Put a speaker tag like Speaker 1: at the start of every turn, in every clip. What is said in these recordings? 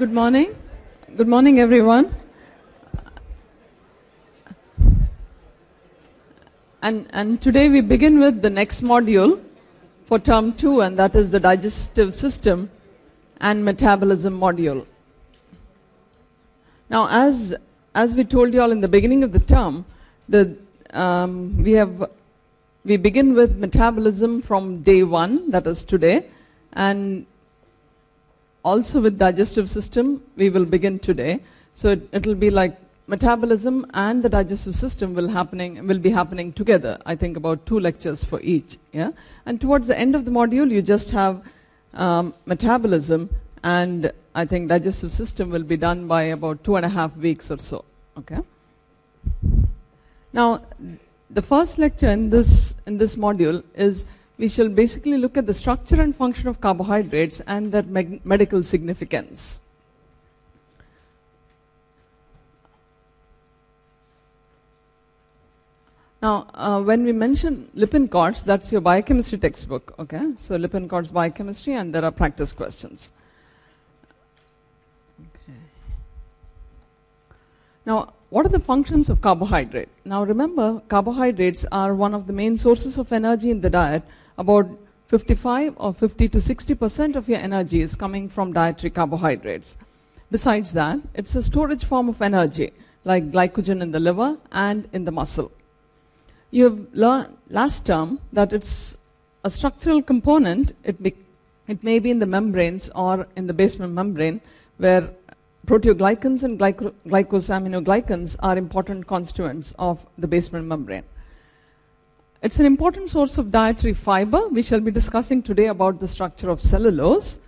Speaker 1: Good morning. Good morning, everyone. And, and today we begin with the next module for term two, and that is the digestive system and metabolism module. Now, as, as we told you all in the beginning of the term, the, um, we have we begin with metabolism from day one, that is today, and also with digestive system, we will begin today. So it, will be like metabolism and the digestive system will happening will be happening together. I think about two lectures for each. Yeah, and towards the end of the module, you just have um, metabolism, and I think digestive system will be done by about two and a half weeks or so. Okay. Now the first lecture in this, in this module is we shall basically look at the structure and function of carbohydrates and their me- medical significance. Now, uh, when we mention Lippincott, that's your biochemistry textbook, okay? So Lippincott's biochemistry, and there are practice questions. Okay. Now, what are the functions of carbohydrate? Now remember, carbohydrates are one of the main sources of energy in the diet. About 55 or 50 to 60 percent of your energy is coming from dietary carbohydrates. Besides that, it's a storage form of energy, like glycogen in the liver and in the muscle. You've learned last term that it's a structural component. It, be, it may be in the membranes or in the basement membrane, where proteoglycans and glyco- glycosaminoglycans are important constituents of the basement membrane. It's an important source of dietary fiber. We shall be discussing today about the structure of cellulose.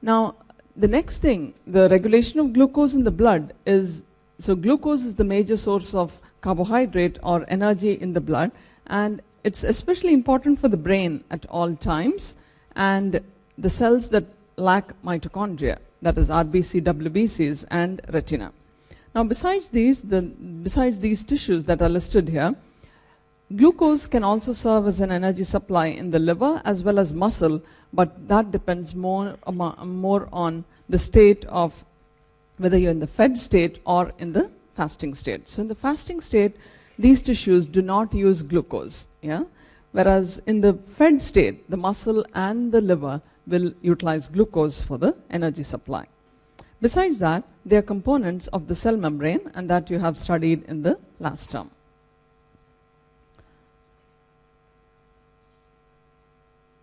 Speaker 1: Now, the next thing, the regulation of glucose in the blood is so glucose is the major source of carbohydrate or energy in the blood, and it's especially important for the brain at all times and the cells that lack mitochondria that is RBC, WBCs, and retina. Now, besides these, the, besides these tissues that are listed here, glucose can also serve as an energy supply in the liver as well as muscle, but that depends more, more on the state of whether you're in the fed state or in the fasting state. So, in the fasting state, these tissues do not use glucose, yeah? Whereas in the fed state, the muscle and the liver will utilize glucose for the energy supply. Besides that, they are components of the cell membrane, and that you have studied in the last term.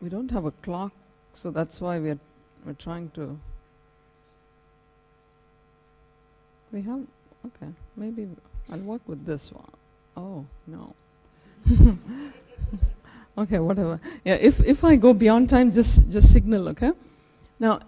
Speaker 1: We don't have a clock, so that's why we're, we're trying to. We have, okay, maybe I'll work with this one. Oh, no. Okay, whatever. Yeah, if, if I go beyond time, just, just signal, okay? Now,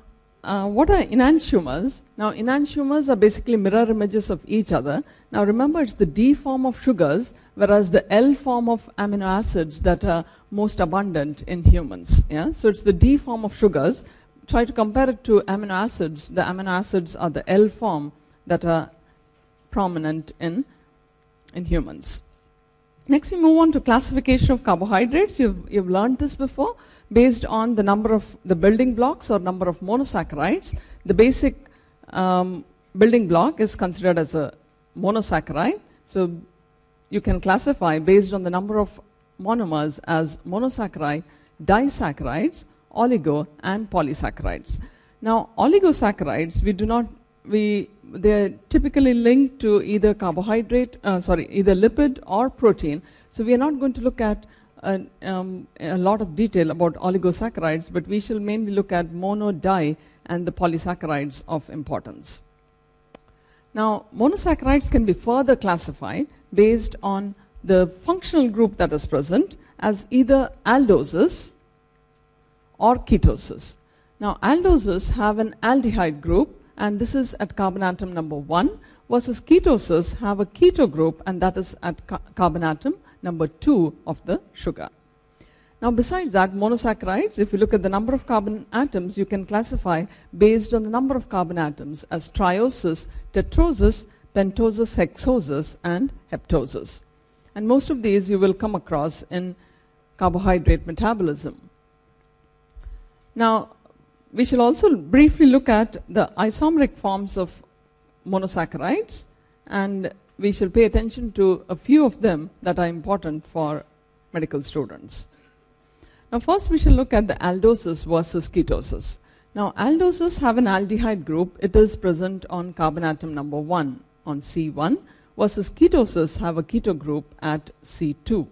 Speaker 1: uh, what are enantiomers? Now, enantiomers are basically mirror images of each other. Now, remember, it's the D form of sugars, whereas the L form of amino acids that are most abundant in humans. Yeah? So, it's the D form of sugars. Try to compare it to amino acids. The amino acids are the L form that are prominent in, in humans. Next, we move on to classification of carbohydrates. You've, you've learned this before. Based on the number of the building blocks or number of monosaccharides, the basic um, building block is considered as a monosaccharide. So you can classify based on the number of monomers as monosaccharide, disaccharides, oligo, and polysaccharides. Now, oligosaccharides, we do not, we they're typically linked to either carbohydrate, uh, sorry, either lipid or protein. So we are not going to look at a, um, a lot of detail about oligosaccharides, but we shall mainly look at mono, di, and the polysaccharides of importance. Now, monosaccharides can be further classified based on the functional group that is present as either aldoses or ketoses. Now, aldoses have an aldehyde group and this is at carbon atom number 1, versus ketoses have a keto group, and that is at ca- carbon atom number 2 of the sugar. Now, besides that, monosaccharides, if you look at the number of carbon atoms, you can classify based on the number of carbon atoms as trioses, tetroses, pentoses, hexoses, and heptoses. And most of these you will come across in carbohydrate metabolism. Now, we shall also briefly look at the isomeric forms of monosaccharides and we shall pay attention to a few of them that are important for medical students. Now, first we shall look at the aldoses versus ketoses. Now, aldoses have an aldehyde group, it is present on carbon atom number 1 on C1, versus ketoses have a keto group at C2.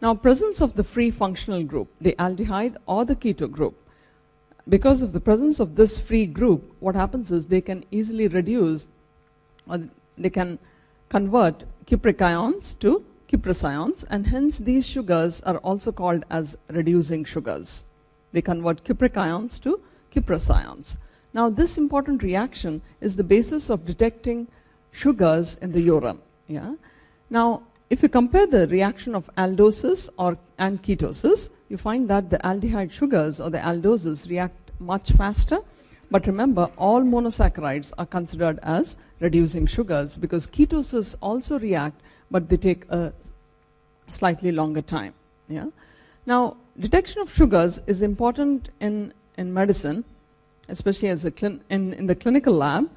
Speaker 1: Now, presence of the free functional group, the aldehyde or the keto group, because of the presence of this free group, what happens is they can easily reduce or they can convert cupric ions to cuprous ions, and hence these sugars are also called as reducing sugars. They convert cupric ions to cuprous ions. Now, this important reaction is the basis of detecting sugars in the urine. Yeah? Now, if you compare the reaction of aldoses or and ketoses, you find that the aldehyde sugars or the aldoses react much faster. But remember, all monosaccharides are considered as reducing sugars because ketoses also react, but they take a slightly longer time. Yeah? Now, detection of sugars is important in, in medicine, especially as a clin- in, in the clinical lab,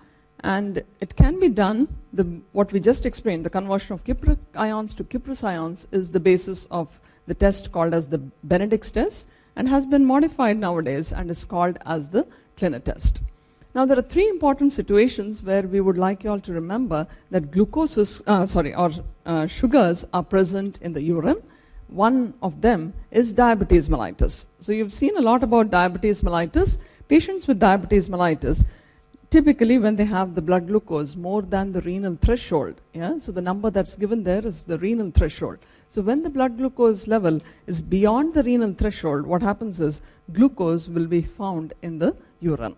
Speaker 1: and it can be done. The, what we just explained, the conversion of cupric ions to cuprous ions, is the basis of the test called as the Benedict's test and has been modified nowadays and is called as the Clinitest. Now, there are three important situations where we would like you all to remember that glucose, uh, sorry, or uh, sugars are present in the urine. One of them is diabetes mellitus. So, you've seen a lot about diabetes mellitus. Patients with diabetes mellitus, typically when they have the blood glucose more than the renal threshold, yeah, so the number that's given there is the renal threshold. So, when the blood glucose level is beyond the renal threshold, what happens is glucose will be found in the urine.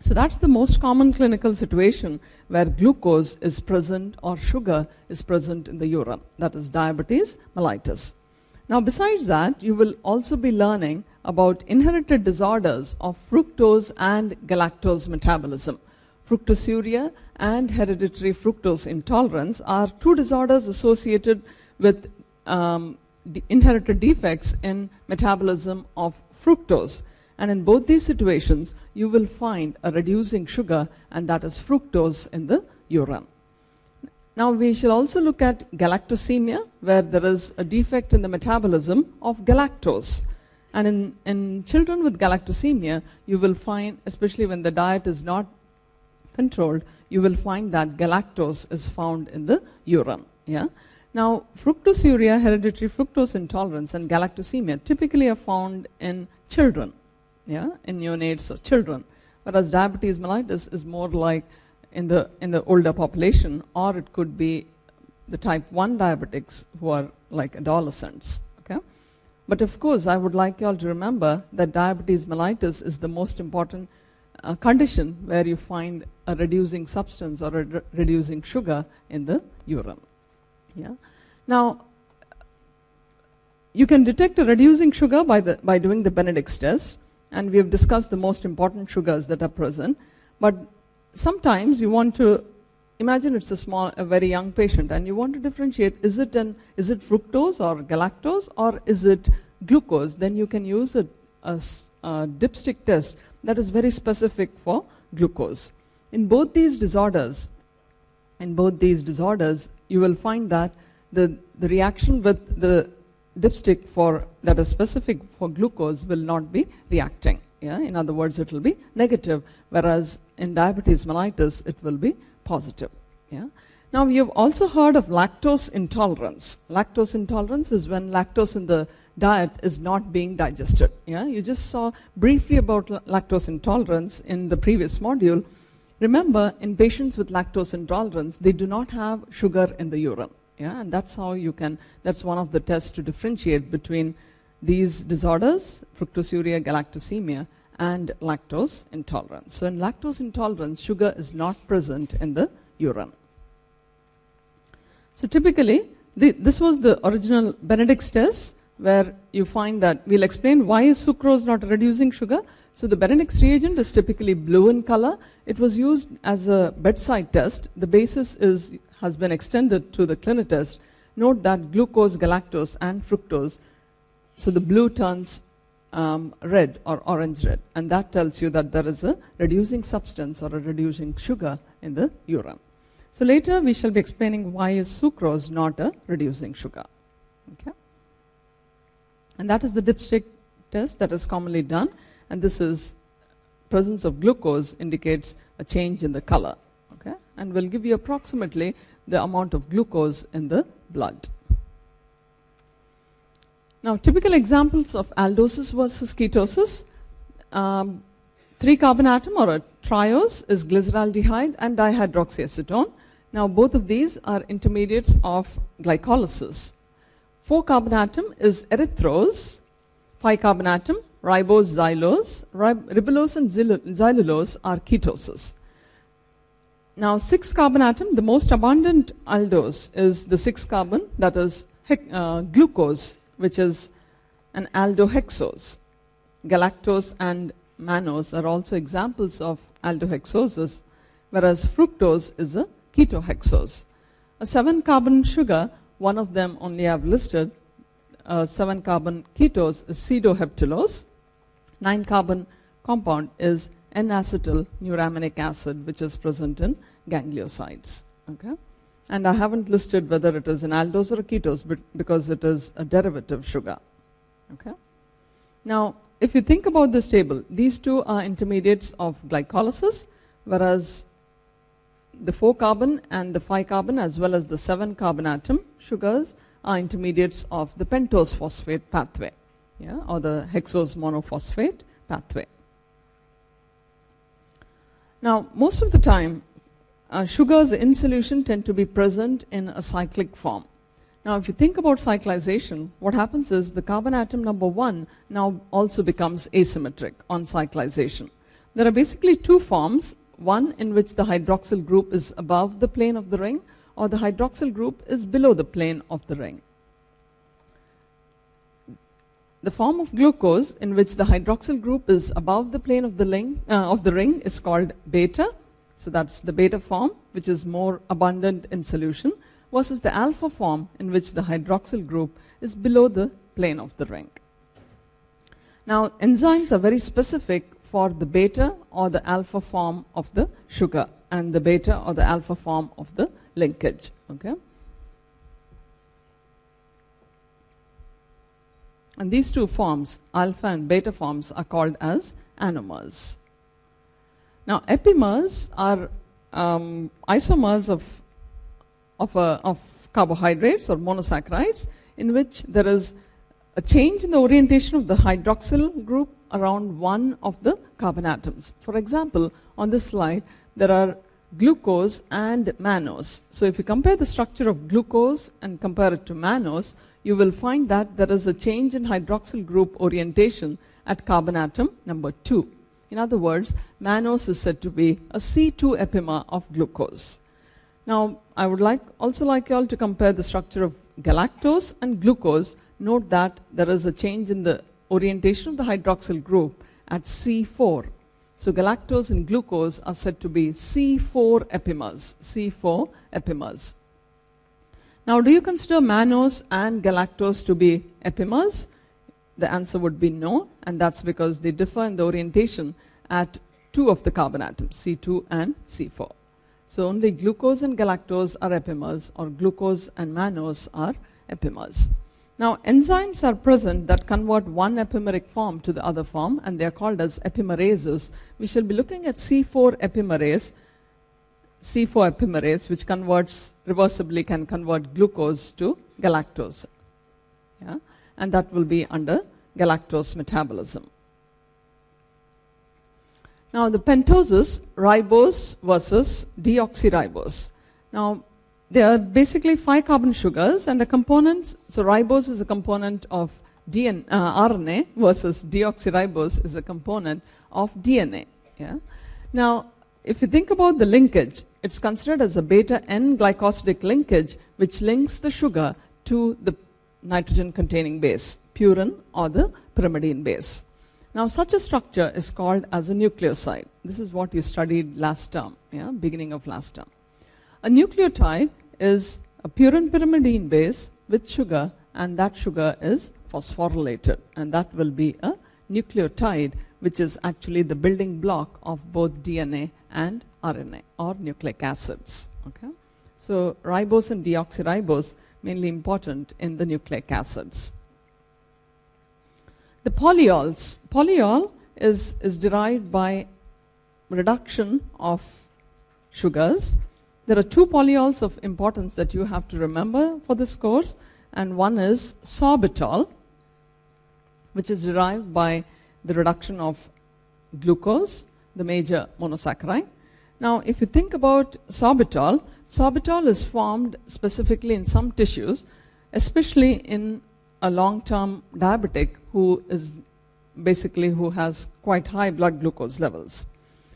Speaker 1: So that's the most common clinical situation where glucose is present or sugar is present in the urine. That is diabetes mellitus. Now, besides that, you will also be learning about inherited disorders of fructose and galactose metabolism. Fructosuria and hereditary fructose intolerance are two disorders associated with um, inherited defects in metabolism of fructose. And in both these situations, you will find a reducing sugar, and that is fructose in the urine. Now, we shall also look at galactosemia, where there is a defect in the metabolism of galactose. And in, in children with galactosemia, you will find, especially when the diet is not controlled, you will find that galactose is found in the urine. Yeah? Now, fructosuria, hereditary fructose intolerance, and galactosemia typically are found in children yeah, in neonates or children. Whereas diabetes mellitus is more like in the, in the older population, or it could be the type 1 diabetics who are like adolescents. Okay? But of course, I would like you all to remember that diabetes mellitus is the most important uh, condition where you find a reducing substance or a re- reducing sugar in the urine. Yeah? Now, you can detect a reducing sugar by, the, by doing the Benedict's test and we have discussed the most important sugars that are present. But sometimes you want to imagine it's a small, a very young patient, and you want to differentiate: is it an is it fructose or galactose or is it glucose? Then you can use a, a, a dipstick test that is very specific for glucose. In both these disorders, in both these disorders, you will find that the the reaction with the dipstick for that is specific for glucose will not be reacting. Yeah? In other words, it will be negative, whereas in diabetes mellitus, it will be positive. Yeah? Now, you've also heard of lactose intolerance. Lactose intolerance is when lactose in the diet is not being digested. Yeah? You just saw briefly about lactose intolerance in the previous module. Remember, in patients with lactose intolerance, they do not have sugar in the urine. Yeah, and that's how you can, that's one of the tests to differentiate between these disorders, fructosuria, galactosemia, and lactose intolerance. So in lactose intolerance, sugar is not present in the urine. So typically, the, this was the original Benedict's test, where you find that we'll explain why is sucrose not reducing sugar. So the Benedict's reagent is typically blue in color. It was used as a bedside test. The basis is has been extended to the clinitest, note that glucose, galactose, and fructose, so the blue turns um, red or orange red, and that tells you that there is a reducing substance or a reducing sugar in the urine. So later we shall be explaining why is sucrose not a reducing sugar. Okay? And that is the dipstick test that is commonly done, and this is presence of glucose indicates a change in the color. Okay? And will give you approximately the amount of glucose in the blood. Now, typical examples of aldoses versus ketoses. Um, three carbon atom or a triose is glyceraldehyde and dihydroxyacetone. Now, both of these are intermediates of glycolysis. Four carbon atom is erythrose, five carbon atom, ribose, xylose. Rib- ribulose and xylulose are ketoses. Now, six carbon atom, the most abundant aldose is the six carbon, that is uh, glucose, which is an aldohexose. Galactose and mannose are also examples of aldohexoses, whereas fructose is a ketohexose. A seven carbon sugar, one of them only I've listed, uh, seven carbon ketose is sedoheptulose, 9 carbon compound is N acetyl neuraminic acid, which is present in gangliosides. Okay? And I haven't listed whether it is an aldose or a ketose but because it is a derivative sugar. Okay? Now, if you think about this table, these two are intermediates of glycolysis, whereas the 4 carbon and the 5 carbon, as well as the 7 carbon atom sugars, are intermediates of the pentose phosphate pathway yeah, or the hexose monophosphate pathway. Now, most of the time, uh, sugars in solution tend to be present in a cyclic form. Now, if you think about cyclization, what happens is the carbon atom number one now also becomes asymmetric on cyclization. There are basically two forms one in which the hydroxyl group is above the plane of the ring, or the hydroxyl group is below the plane of the ring. The form of glucose in which the hydroxyl group is above the plane of the, ring, uh, of the ring is called beta. So that's the beta form, which is more abundant in solution, versus the alpha form in which the hydroxyl group is below the plane of the ring. Now, enzymes are very specific for the beta or the alpha form of the sugar and the beta or the alpha form of the linkage. Okay? And these two forms, alpha and beta forms, are called as anomers. Now, epimers are um, isomers of, of, a, of carbohydrates or monosaccharides in which there is a change in the orientation of the hydroxyl group around one of the carbon atoms. For example, on this slide, there are glucose and mannose. So if you compare the structure of glucose and compare it to mannose, you will find that there is a change in hydroxyl group orientation at carbon atom number 2. In other words, mannose is said to be a C2 epimer of glucose. Now, I would like also like you all to compare the structure of galactose and glucose. Note that there is a change in the orientation of the hydroxyl group at C4. So galactose and glucose are said to be C4 epimers. C4 epimers. Now, do you consider mannose and galactose to be epimers? The answer would be no, and that's because they differ in the orientation at two of the carbon atoms, C2 and C4. So only glucose and galactose are epimers, or glucose and mannose are epimers. Now, enzymes are present that convert one epimeric form to the other form, and they are called as epimerases. We shall be looking at C4 epimerase, C4 epimerase, which converts reversibly can convert glucose to galactose. Yeah? And that will be under galactose metabolism. Now, the pentoses, ribose versus deoxyribose. Now, there are basically five carbon sugars and the components. So, ribose is a component of DNA, uh, RNA versus deoxyribose is a component of DNA. Yeah? Now, if you think about the linkage, it's considered as a beta N glycosidic linkage which links the sugar to the nitrogen containing base, purine or the pyrimidine base. Now, such a structure is called as a nucleoside. This is what you studied last term, yeah, beginning of last term. A nucleotide is a purine pyrimidine base with sugar, and that sugar is phosphorylated, and that will be a nucleotide, which is actually the building block of both DNA and RNA or nucleic acids. Okay? So ribose and deoxyribose mainly important in the nucleic acids. The polyols. Polyol is, is derived by reduction of sugars. There are two polyols of importance that you have to remember for this course, and one is sorbitol, which is derived by the reduction of glucose, the major monosaccharide. Now, if you think about sorbitol, sorbitol is formed specifically in some tissues, especially in a long-term diabetic who is basically who has quite high blood glucose levels.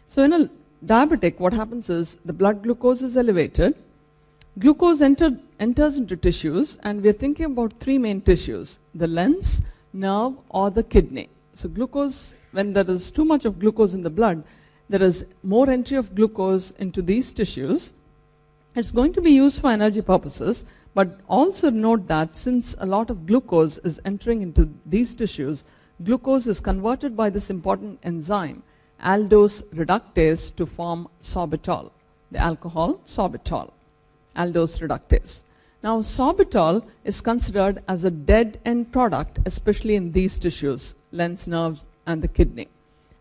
Speaker 1: So in a diabetic, what happens is the blood glucose is elevated, glucose enter, enters into tissues, and we're thinking about three main tissues: the lens, nerve, or the kidney. So glucose, when there is too much of glucose in the blood, there is more entry of glucose into these tissues. It's going to be used for energy purposes, but also note that since a lot of glucose is entering into these tissues, glucose is converted by this important enzyme, aldose reductase, to form sorbitol, the alcohol sorbitol, aldose reductase. Now, sorbitol is considered as a dead end product, especially in these tissues, lens, nerves, and the kidney.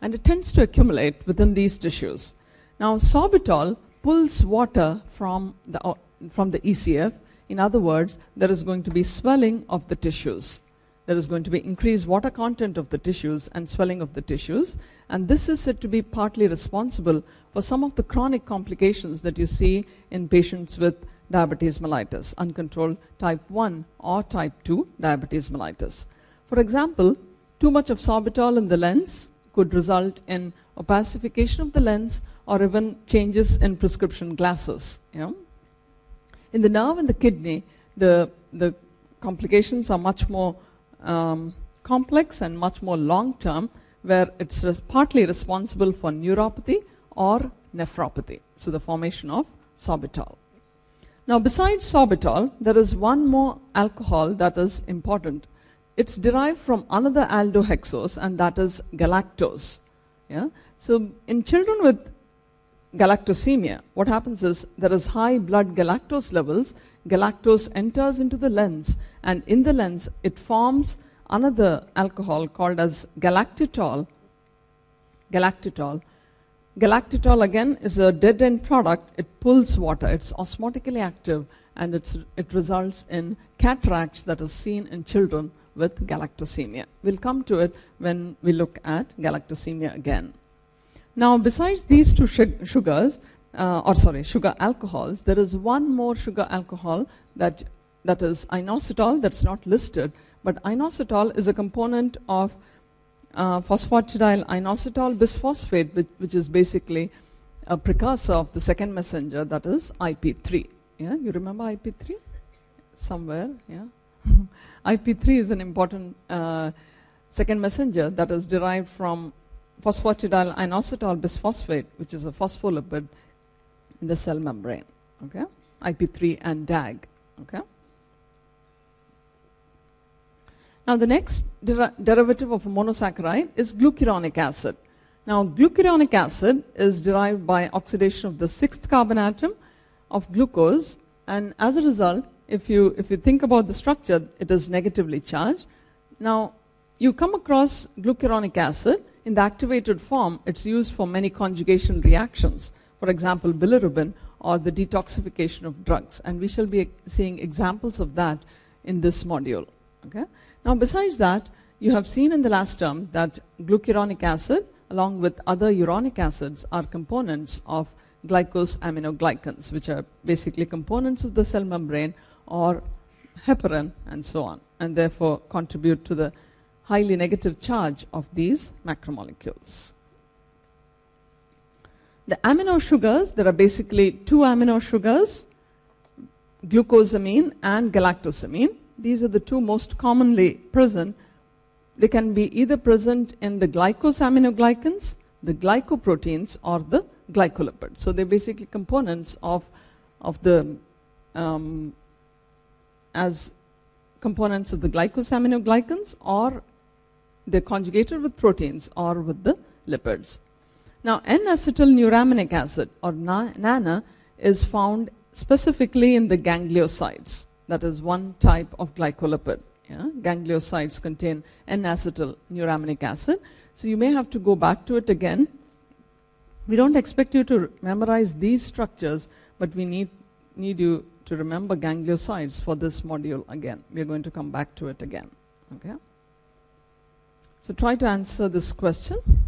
Speaker 1: And it tends to accumulate within these tissues. Now, sorbitol pulls water from the, uh, from the ECF. In other words, there is going to be swelling of the tissues. There is going to be increased water content of the tissues and swelling of the tissues. And this is said to be partly responsible for some of the chronic complications that you see in patients with diabetes mellitus, uncontrolled type 1 or type 2 diabetes mellitus. For example, too much of sorbitol in the lens could result in opacification of the lens or even changes in prescription glasses. You know? In the nerve and the kidney, the, the complications are much more um, complex and much more long term, where it's res- partly responsible for neuropathy or nephropathy. So, the formation of sorbitol. Now, besides sorbitol, there is one more alcohol that is important. It's derived from another aldohexose, and that is galactose. Yeah? So, in children with galactosemia, what happens is there is high blood galactose levels. Galactose enters into the lens, and in the lens, it forms another alcohol called as galactitol. Galactitol. Galactitol again is a dead end product. It pulls water. It's osmotically active, and it's, it results in cataracts that is seen in children with galactosemia. We'll come to it when we look at galactosemia again. Now, besides these two sugars, uh, or sorry, sugar alcohols, there is one more sugar alcohol that, that is inositol that's not listed, but inositol is a component of uh, phosphatidyl inositol bisphosphate, which, which is basically a precursor of the second messenger, that is IP3. Yeah, you remember IP3? Somewhere, yeah. IP3 is an important uh, second messenger that is derived from phosphatidyl inositol bisphosphate, which is a phospholipid in the cell membrane. Okay, IP3 and DAG. Okay. Now the next der- derivative of a monosaccharide is glucuronic acid. Now glucuronic acid is derived by oxidation of the sixth carbon atom of glucose, and as a result, if you if you think about the structure, it is negatively charged. Now you come across glucuronic acid in the activated form, it's used for many conjugation reactions. For example, bilirubin or the detoxification of drugs. And we shall be seeing examples of that in this module. Okay? Now, besides that, you have seen in the last term that glucuronic acid, along with other uronic acids, are components of glycosaminoglycans, which are basically components of the cell membrane or heparin and so on, and therefore contribute to the highly negative charge of these macromolecules. The amino sugars, there are basically two amino sugars, glucosamine and galactosamine. These are the two most commonly present. They can be either present in the glycosaminoglycans, the glycoproteins, or the glycolipids. So they're basically components of, of the, um, as components of the glycosaminoglycans or they're conjugated with proteins or with the lipids. Now, N-acetylneuraminic acid or NANA is found specifically in the gangliosides. That is one type of glycolipid. Yeah? Gangliosides contain N-acetylneuraminic acid. So you may have to go back to it again. We don't expect you to memorize these structures, but we need, need you to remember gangliosides for this module again. We are going to come back to it again. Okay? So try to answer this question.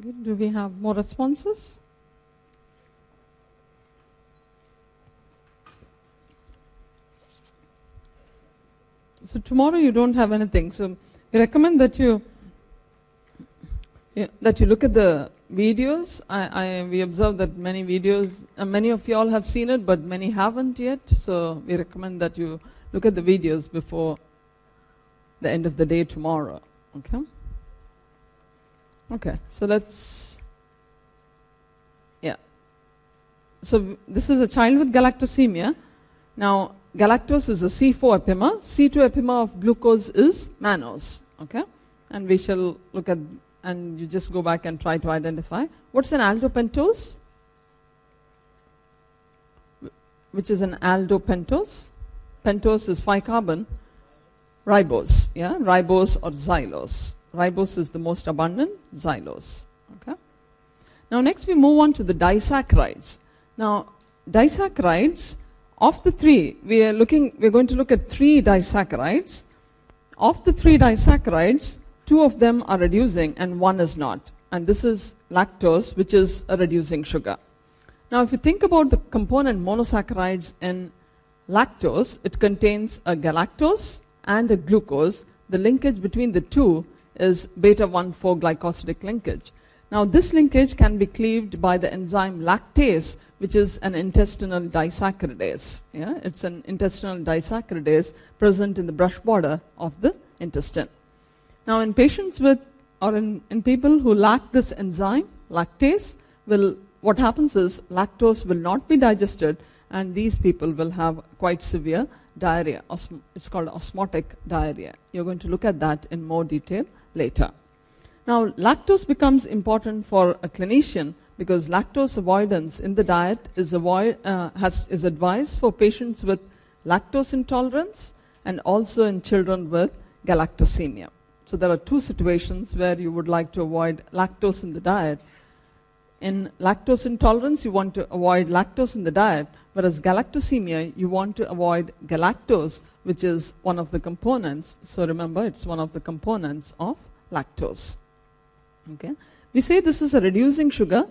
Speaker 1: Good. Do we have more responses? So tomorrow you don't have anything. So we recommend that you that you look at the videos. I, I we observe that many videos, uh, many of you all have seen it, but many haven't yet. So we recommend that you look at the videos before the end of the day tomorrow. Okay. Okay, so let's. Yeah. So this is a child with galactosemia. Now, galactose is a C4 epimer. C2 epimer of glucose is mannose. Okay, and we shall look at and you just go back and try to identify what's an aldopentose, which is an aldopentose. Pentose is five carbon. Ribose, yeah, ribose or xylose. Ribose is the most abundant, xylose. Okay. Now next we move on to the disaccharides. Now disaccharides of the three, we are looking we're going to look at three disaccharides. Of the three disaccharides, two of them are reducing and one is not. And this is lactose, which is a reducing sugar. Now if you think about the component monosaccharides in lactose, it contains a galactose and a glucose. The linkage between the two is beta 1 4 glycosidic linkage. Now, this linkage can be cleaved by the enzyme lactase, which is an intestinal disaccharidase. Yeah? It's an intestinal disaccharidase present in the brush border of the intestine. Now, in patients with, or in, in people who lack this enzyme, lactase, will, what happens is lactose will not be digested, and these people will have quite severe diarrhea. It's called osmotic diarrhea. You're going to look at that in more detail later. Now, lactose becomes important for a clinician because lactose avoidance in the diet is, avoid, uh, has, is advised for patients with lactose intolerance and also in children with galactosemia. So, there are two situations where you would like to avoid lactose in the diet. In lactose intolerance, you want to avoid lactose in the diet, whereas galactosemia, you want to avoid galactose, which is one of the components. So, remember, it's one of the components of lactose. Okay? We say this is a reducing sugar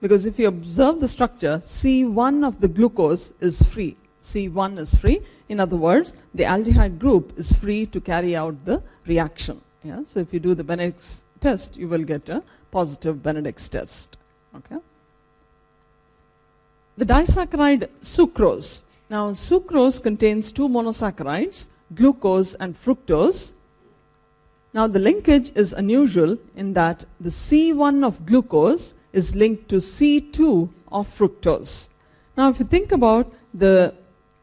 Speaker 1: because if you observe the structure, C1 of the glucose is free. C1 is free. In other words, the aldehyde group is free to carry out the reaction. Yeah? So if you do the Benedict's test, you will get a positive Benedict's test. Okay? The disaccharide sucrose. Now, sucrose contains two monosaccharides, glucose and fructose, now, the linkage is unusual in that the C1 of glucose is linked to C2 of fructose. Now, if you think about the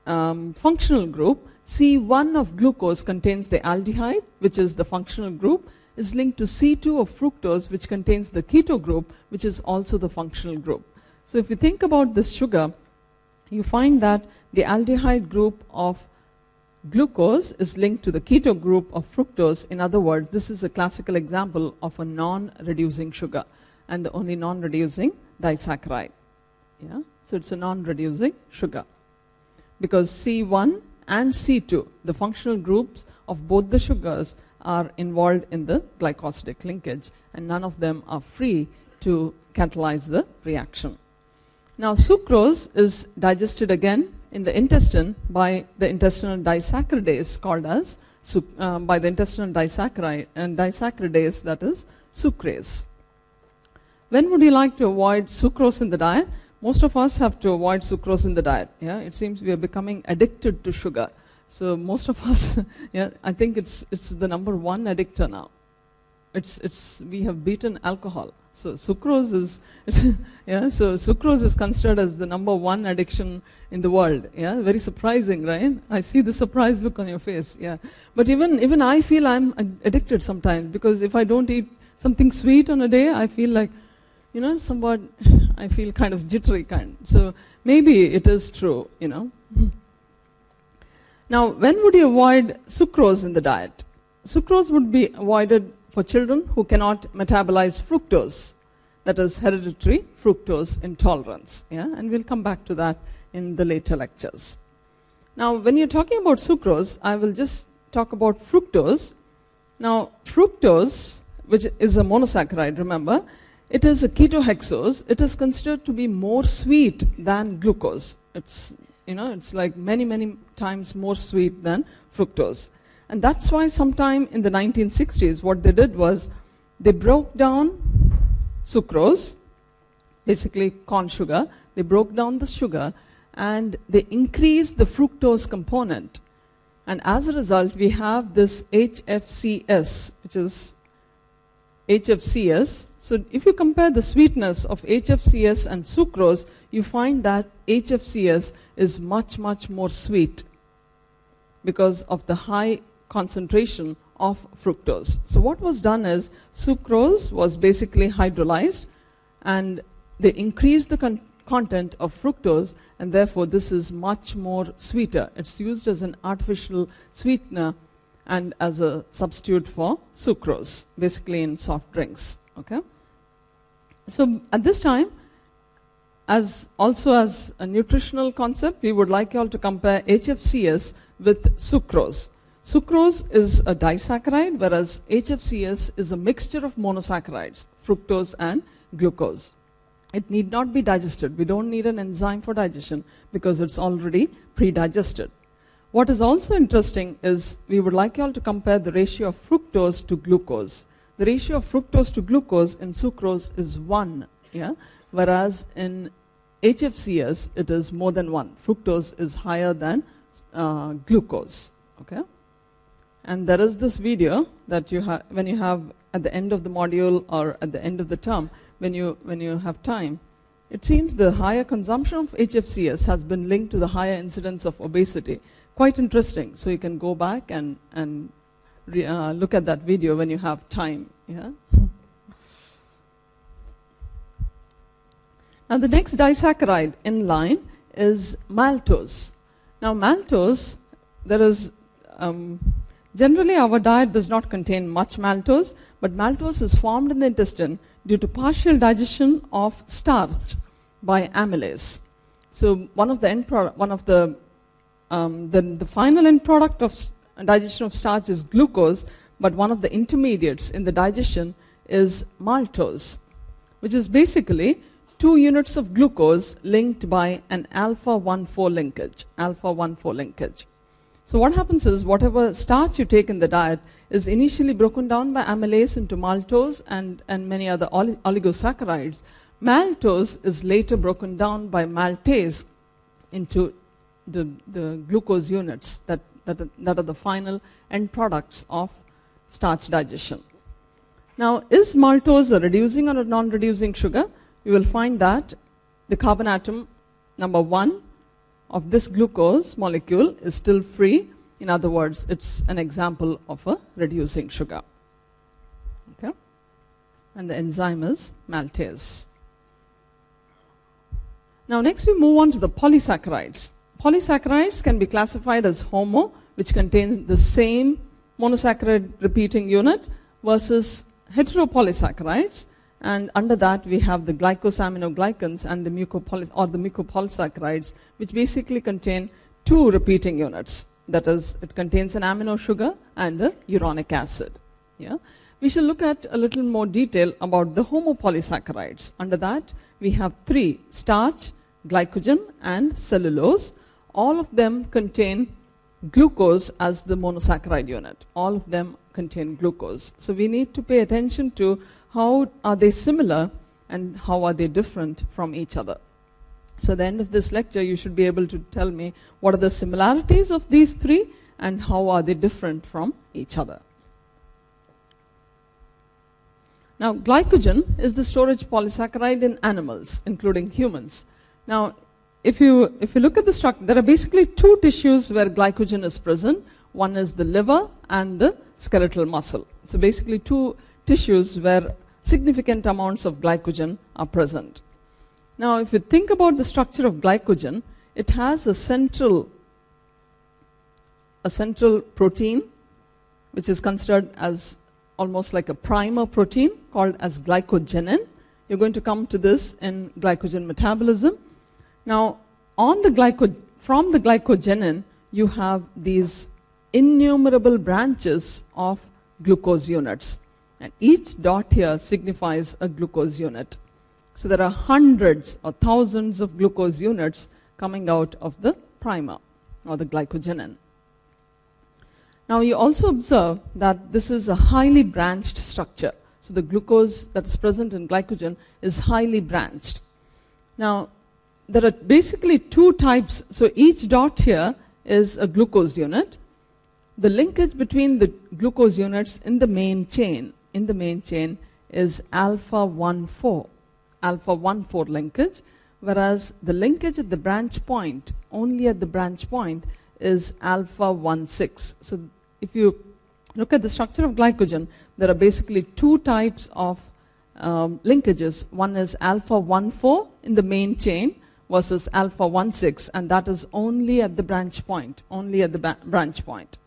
Speaker 1: um, functional group, C1 of glucose contains the aldehyde, which is the functional group, is linked to C2 of fructose, which contains the keto group, which is also the functional group. So, if you think about this sugar, you find that the aldehyde group of Glucose is linked to the keto group of fructose. In other words, this is a classical example of a non reducing sugar and the only non reducing disaccharide. Yeah? So it's a non reducing sugar because C1 and C2, the functional groups of both the sugars, are involved in the glycosidic linkage, and none of them are free to catalyze the reaction. Now, sucrose is digested again in the intestine by the intestinal disaccharidase called as uh, by the intestinal disaccharide and disaccharidase that is sucrase. When would you like to avoid sucrose in the diet? Most of us have to avoid sucrose in the diet. Yeah, it seems we are becoming addicted to sugar. So most of us, yeah, I think it's it's the number one addictor now. It's it's we have beaten alcohol. So sucrose is, yeah, so sucrose is considered as the number one addiction in the world. Yeah, very surprising, right? I see the surprise look on your face. Yeah, but even even I feel I'm addicted sometimes because if I don't eat something sweet on a day, I feel like, you know, somewhat, I feel kind of jittery kind. So maybe it is true, you know. Now, when would you avoid sucrose in the diet? Sucrose would be avoided for children who cannot metabolize fructose, that is hereditary fructose intolerance. Yeah? And we'll come back to that in the later lectures. Now, when you're talking about sucrose, I will just talk about fructose. Now, fructose, which is a monosaccharide, remember, it is a ketohexose. It is considered to be more sweet than glucose. It's, you know, it's like many, many times more sweet than fructose. And that's why sometime in the 1960s, what they did was they broke down sucrose, basically corn sugar, they broke down the sugar and they increased the fructose component. And as a result, we have this HFCS, which is HFCS. So if you compare the sweetness of HFCS and sucrose, you find that HFCS is much, much more sweet because of the high concentration of fructose. So what was done is sucrose was basically hydrolyzed and they increased the con- content of fructose and therefore this is much more sweeter. It's used as an artificial sweetener and as a substitute for sucrose, basically in soft drinks. Okay? So at this time, as also as a nutritional concept, we would like you all to compare HFCS with sucrose. Sucrose is a disaccharide, whereas HFCS is a mixture of monosaccharides, fructose and glucose. It need not be digested. We don't need an enzyme for digestion because it's already pre-digested. What is also interesting is we would like you all to compare the ratio of fructose to glucose. The ratio of fructose to glucose in sucrose is 1, yeah? whereas in HFCS it is more than 1. Fructose is higher than uh, glucose. Okay? And there is this video that you have when you have at the end of the module or at the end of the term, when you when you have time. It seems the higher consumption of HFCS has been linked to the higher incidence of obesity. Quite interesting. So you can go back and and re, uh, look at that video when you have time. Yeah. Now the next disaccharide in line is maltose. Now maltose, there is um, Generally, our diet does not contain much maltose, but maltose is formed in the intestine due to partial digestion of starch by amylase. So one of the end product, one of the, um, the, the final end product of digestion of starch is glucose, but one of the intermediates in the digestion is maltose, which is basically two units of glucose linked by an alpha 1,4 linkage. Alpha 1,4 linkage. So what happens is whatever starch you take in the diet is initially broken down by amylase into maltose and, and many other oligosaccharides. Maltose is later broken down by maltase into the, the glucose units that, that, that are the final end products of starch digestion. Now, is maltose a reducing or a non reducing sugar? You will find that the carbon atom number one of this glucose molecule is still free. In other words, it's an example of a reducing sugar. Okay? And the enzyme is maltase. Now, next we move on to the polysaccharides. Polysaccharides can be classified as homo, which contains the same monosaccharide repeating unit, versus heteropolysaccharides, and under that, we have the glycosaminoglycans and the or the mucopolysaccharides, which basically contain two repeating units. that is, it contains an amino sugar and a uronic acid. Yeah? We shall look at a little more detail about the homopolysaccharides. Under that, we have three starch, glycogen, and cellulose. All of them contain glucose as the monosaccharide unit. All of them contain glucose. So we need to pay attention to how are they similar and how are they different from each other. So at the end of this lecture, you should be able to tell me what are the similarities of these three and how are they different from each other. Now, glycogen is the storage polysaccharide in animals, including humans. Now, if you, if you look at the structure, there are basically two tissues where glycogen is present. One is the liver and the skeletal muscle. So basically two tissues where significant amounts of glycogen are present. Now, if you think about the structure of glycogen, it has a central, a central protein, which is considered as almost like a primer protein called as glycogenin. You're going to come to this in glycogen metabolism. Now, on the glyco- from the glycogenin, you have these innumerable branches of glucose units. And each dot here signifies a glucose unit. So there are hundreds or thousands of glucose units coming out of the primer or the glycogenin. Now you also observe that this is a highly branched structure. So the glucose that is present in glycogen is highly branched. Now there are basically two types. So each dot here is a glucose unit. The linkage between the glucose units in the main chain, in the main chain, is alpha 1 4, alpha 1 4 linkage, whereas the linkage at the branch point, only at the branch point, is alpha 1 6. So if you look at the structure of glycogen, there are basically two types of um, linkages. One is alpha 1 4 in the main chain, versus alpha 1 6, and that is only at the branch point, only at the branch point.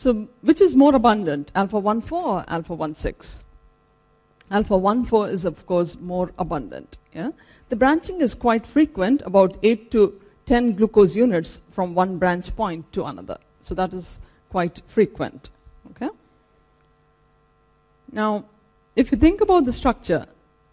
Speaker 1: So, which is more abundant, alpha 1 4 or alpha 1 6? Alpha 1 4 is, of course, more abundant. Yeah? The branching is quite frequent, about 8 to 10 glucose units from one branch point to another. So, that is quite frequent. Okay? Now, if you think about the structure,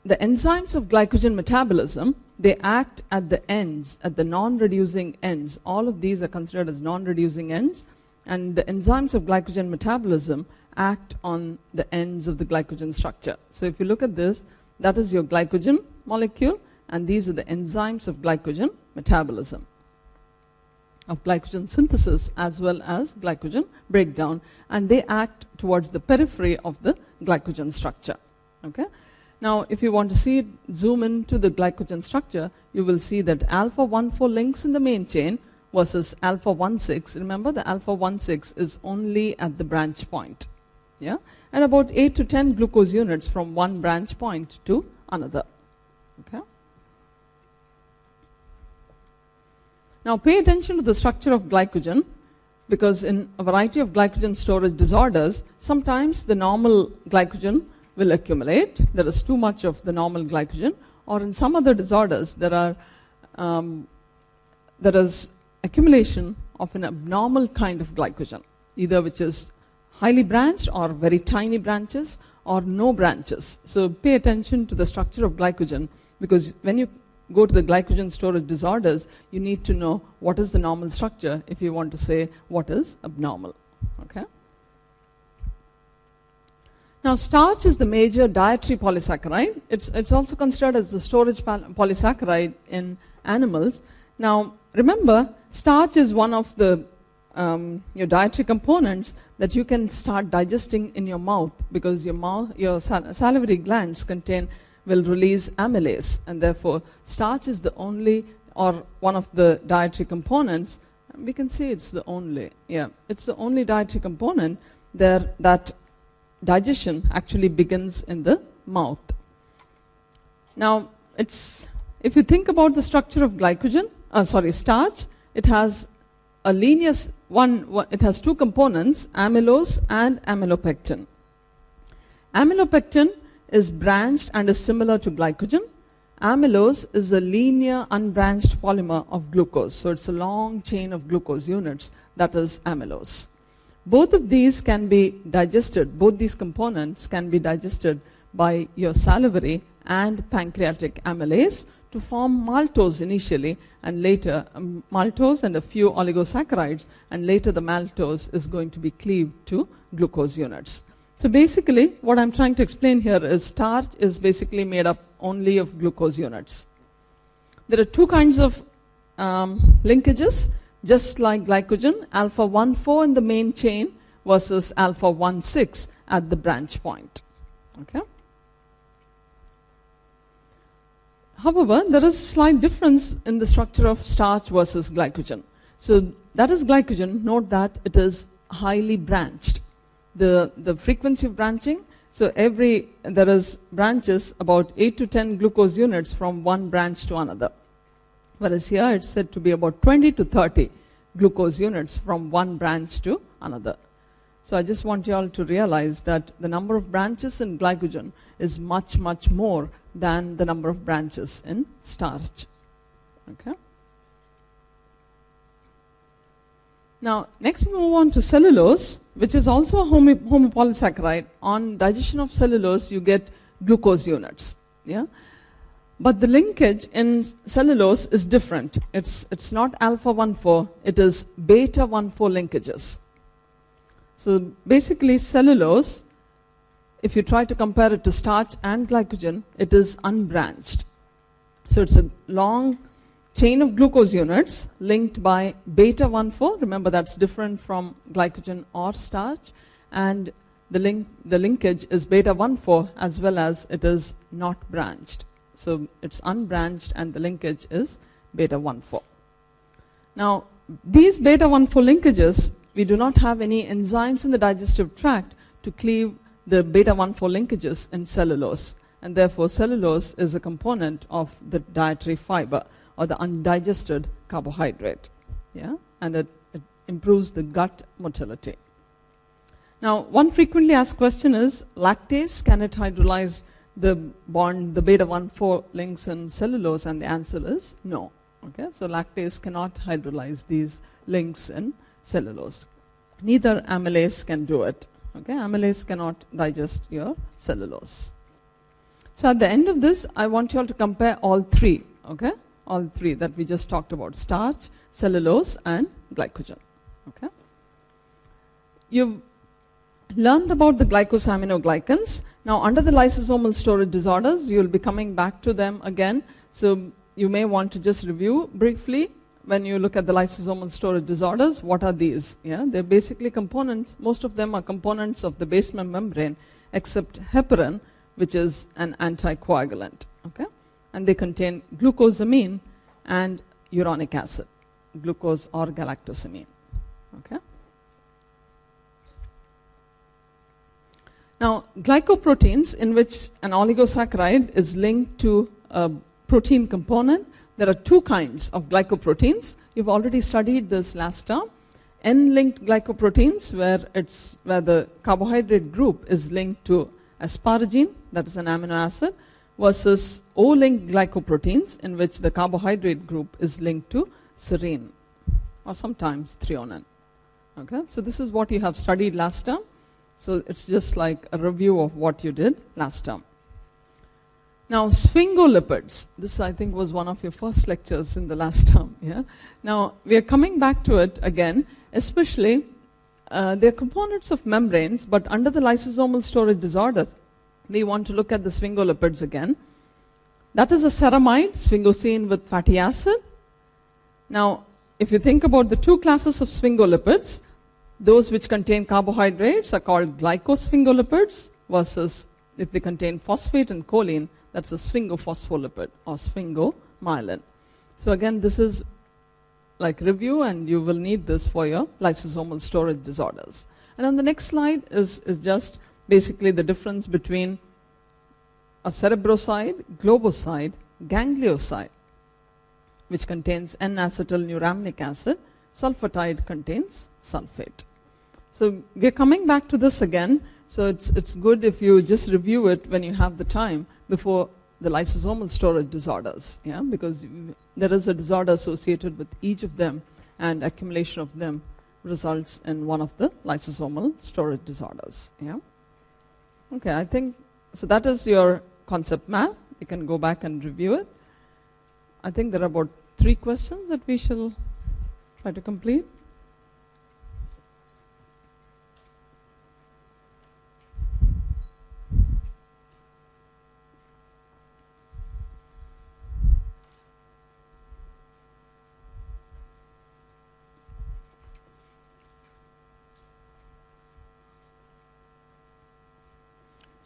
Speaker 1: the enzymes of glycogen metabolism they act at the ends at the non-reducing ends all of these are considered as non-reducing ends and the enzymes of glycogen metabolism act on the ends of the glycogen structure. So if you look at this that is your glycogen molecule and these are the enzymes of glycogen metabolism of glycogen synthesis as well as glycogen breakdown. And they act towards the periphery of the glycogen structure. Okay? Now, if you want to see it, zoom into the glycogen structure, you will see that alpha 1 4 links in the main chain versus alpha 1 6. Remember, the alpha 1 6 is only at the branch point. Yeah? And about 8 to 10 glucose units from one branch point to another. Okay? Now, pay attention to the structure of glycogen because in a variety of glycogen storage disorders, sometimes the normal glycogen will accumulate. There is too much of the normal glycogen, or in some other disorders, there are um, there is accumulation of an abnormal kind of glycogen, either which is highly branched or very tiny branches or no branches. So pay attention to the structure of glycogen because when you go to the glycogen storage disorders, you need to know what is the normal structure if you want to say what is abnormal. Okay? Now, starch is the major dietary polysaccharide. It's, it's also considered as the storage polysaccharide in animals. Now, remember, starch is one of the um, your dietary components that you can start digesting in your mouth because your mouth, your sal- salivary glands contain will release amylase, and therefore starch is the only or one of the dietary components. We can say it's the only, yeah, it's the only dietary component there that digestion actually begins in the mouth. Now, it's, if you think about the structure of glycogen, uh, sorry, starch, it has a linear one, it has two components, amylose and amylopectin. Amylopectin is branched and is similar to glycogen. amylose is a linear unbranched polymer of glucose. So it's a long chain of glucose units that is amylose. Both of these can be digested, both these components can be digested by your salivary and pancreatic amylase to form maltose initially and later um, maltose and a few oligosaccharides and later the maltose is going to be cleaved to glucose units. So basically what I'm trying to explain here is starch is basically made up only of glucose units. There are two kinds of um, linkages just like glycogen alpha 1 4 in the main chain versus alpha 1 6 at the branch point. Okay? However, there is a slight difference in the structure of starch versus glycogen. So that is glycogen. Note that it is highly branched. The, the frequency of branching, so every, there is branches about 8 to 10 glucose units from one branch to another. Whereas here it's said to be about 20 to 30 glucose units from one branch to another. So I just want you all to realize that the number of branches in glycogen is much, much more than the number of branches in starch. Okay? Now, next we move on to cellulose, which is also a homo- homopolysaccharide. On digestion of cellulose, you get glucose units. Yeah? But the linkage in cellulose is different. It's, it's not alpha 1 4, it is beta 1 4 linkages. So basically, cellulose if you try to compare it to starch and glycogen, it is unbranched. So it's a long chain of glucose units linked by beta 1 4. Remember, that's different from glycogen or starch. And the, link, the linkage is beta 1 4 as well as it is not branched. So it's unbranched and the linkage is beta 1 4. Now, these beta 1 4 linkages, we do not have any enzymes in the digestive tract to cleave the beta 1 4 linkages in cellulose. And therefore, cellulose is a component of the dietary fiber or the undigested carbohydrate. Yeah? And it, it improves the gut motility. Now, one frequently asked question is lactase, can it hydrolyze the bond, the beta 1 4 links in cellulose? And the answer is no. Okay? So, lactase cannot hydrolyze these links in cellulose. Neither amylase can do it. Okay, amylase cannot digest your cellulose. So at the end of this, I want you all to compare all three, okay? All three that we just talked about starch, cellulose, and glycogen. Okay? You've learned about the glycosaminoglycans. Now, under the lysosomal storage disorders, you'll be coming back to them again. So you may want to just review briefly when you look at the lysosomal storage disorders, what are these? Yeah, they're basically components. Most of them are components of the basement membrane, except heparin, which is an anticoagulant. Okay, and they contain glucosamine and uronic acid, glucose or galactosamine. Okay. Now, glycoproteins, in which an oligosaccharide is linked to a protein component, there are two kinds of glycoproteins. You've already studied this last term. N-linked glycoproteins, where it's where the carbohydrate group is linked to asparagine, that is an amino acid, versus O-linked glycoproteins, in which the carbohydrate group is linked to serine, or sometimes threonine. Okay, so this is what you have studied last term. So it's just like a review of what you did last term. Now, sphingolipids. This, I think, was one of your first lectures in the last term. Yeah. Now, we are coming back to it again, especially uh, they're components of membranes, but under the lysosomal storage disorders, we want to look at the sphingolipids again. That is a ceramide, sphingosine with fatty acid. Now, if you think about the two classes of sphingolipids, those which contain carbohydrates are called glycosphingolipids versus if they contain phosphate and choline, that's a sphingophospholipid or sphingomyelin. So again, this is like review and you will need this for your lysosomal storage disorders. And on the next slide is, is just basically the difference between a cerebroside, globoside, ganglioside, which contains N-acetyl neuraminic acid, sulfatide contains sulfate. So we're coming back to this again. So it's, it's good if you just review it when you have the time before the lysosomal storage disorders, yeah, because there is a disorder associated with each of them, and accumulation of them results in one of the lysosomal storage disorders, yeah. Okay, I think so. That is your concept map. You can go back and review it. I think there are about three questions that we shall try to complete.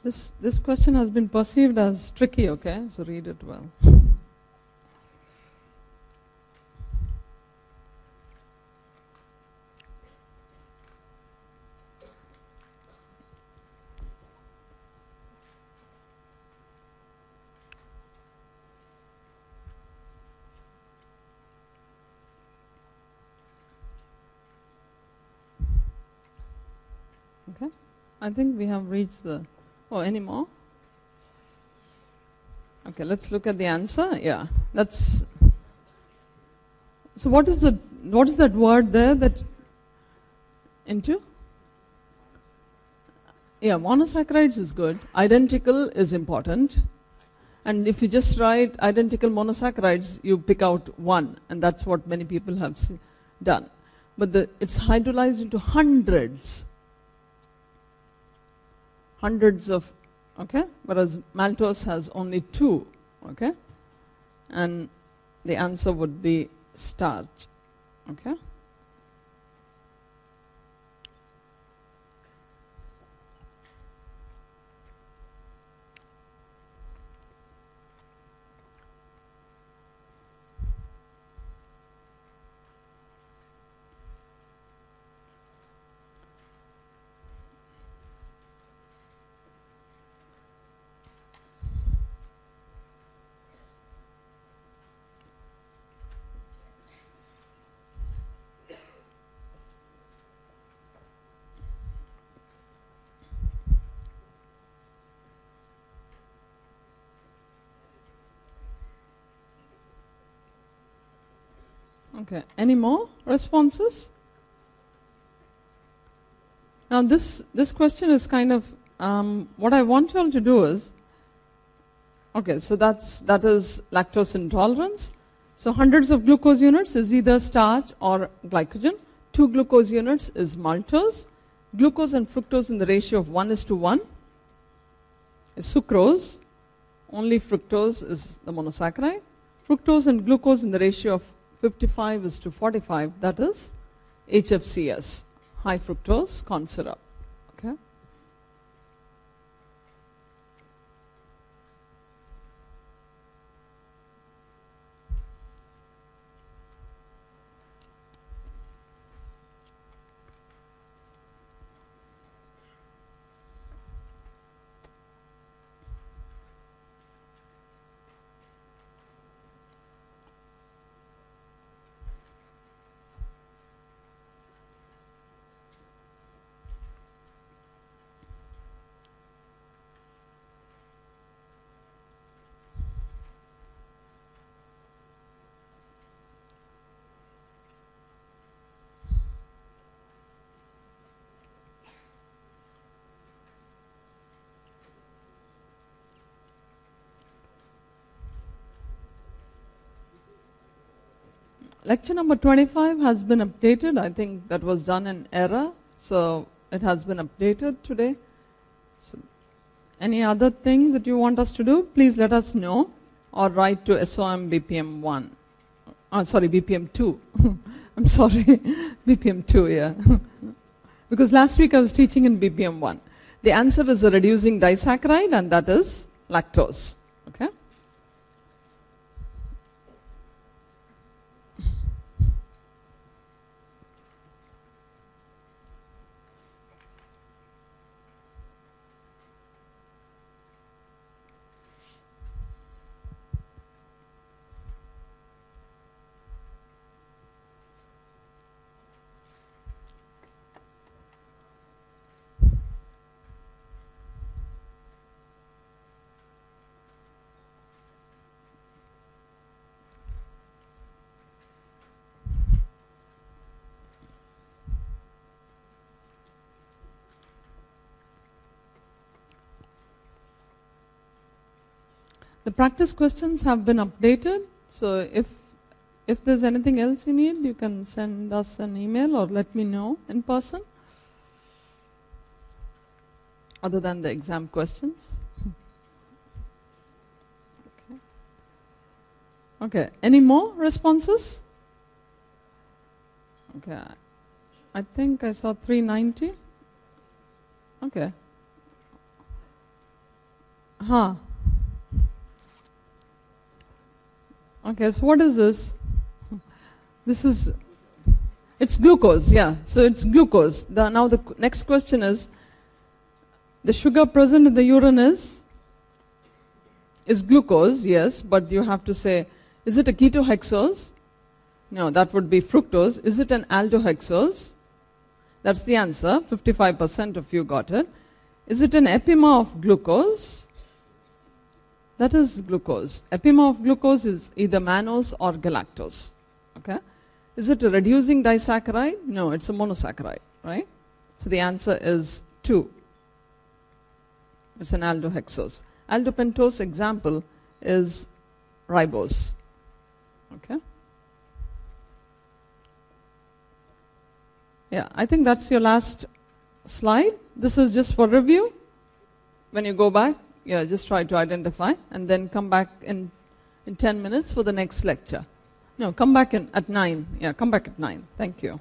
Speaker 1: This, this question has been perceived as tricky, okay? So read it well. Okay? I think we have reached the. Oh, any more? Okay, let's look at the answer. Yeah, that's. So, what is the what is that word there that into? Yeah, monosaccharides is good. Identical is important. And if you just write identical monosaccharides, you pick out one, and that's what many people have done. But the, it's hydrolyzed into hundreds hundreds of okay? Whereas maltose has only two okay? And the answer would be starch okay okay. Any more responses? Now this this question is kind of um, what i want you all to do is okay so that's that is lactose intolerance. So hundreds of glucose units is either starch or glycogen. Two glucose units is maltose. Glucose and fructose in the ratio of 1 is to 1 is sucrose. Only fructose is the monosaccharide. Fructose and glucose in the ratio of 55 is to 45 that is hfcs high fructose corn syrup okay Lecture number 25 has been updated. I think that was done in error. So it has been updated today. So any other things that you want us to do, please let us know or write to SOM BPM 1. Uh, sorry, BPM 2. I'm sorry, BPM 2, yeah. because last week I was teaching in BPM 1. The answer is a reducing disaccharide and that is lactose. Practice questions have been updated. So if if there's anything else you need, you can send us an email or let me know in person. Other than the exam questions. okay. Okay. Any more responses? Okay. I think I saw 390. Okay. Huh. Okay, so what is this? This is, it's glucose, yeah. So it's glucose. The, now the next question is, the sugar present in the urine is, is glucose, yes, but you have to say, is it a ketohexose? No, that would be fructose. Is it an aldohexose? That's the answer. 55% of you got it. Is it an epimer of glucose? That is glucose. Epimer of glucose is either mannose or galactose. Okay? Is it a reducing disaccharide? No, it's a monosaccharide, right? So the answer is 2. It's an aldohexose. Aldopentose example is ribose. Okay? Yeah, I think that's your last slide. This is just for review. When you go back, yeah, just try to identify and then come back in, in 10 minutes for the next lecture. No, come back in, at 9. Yeah, come back at 9. Thank you.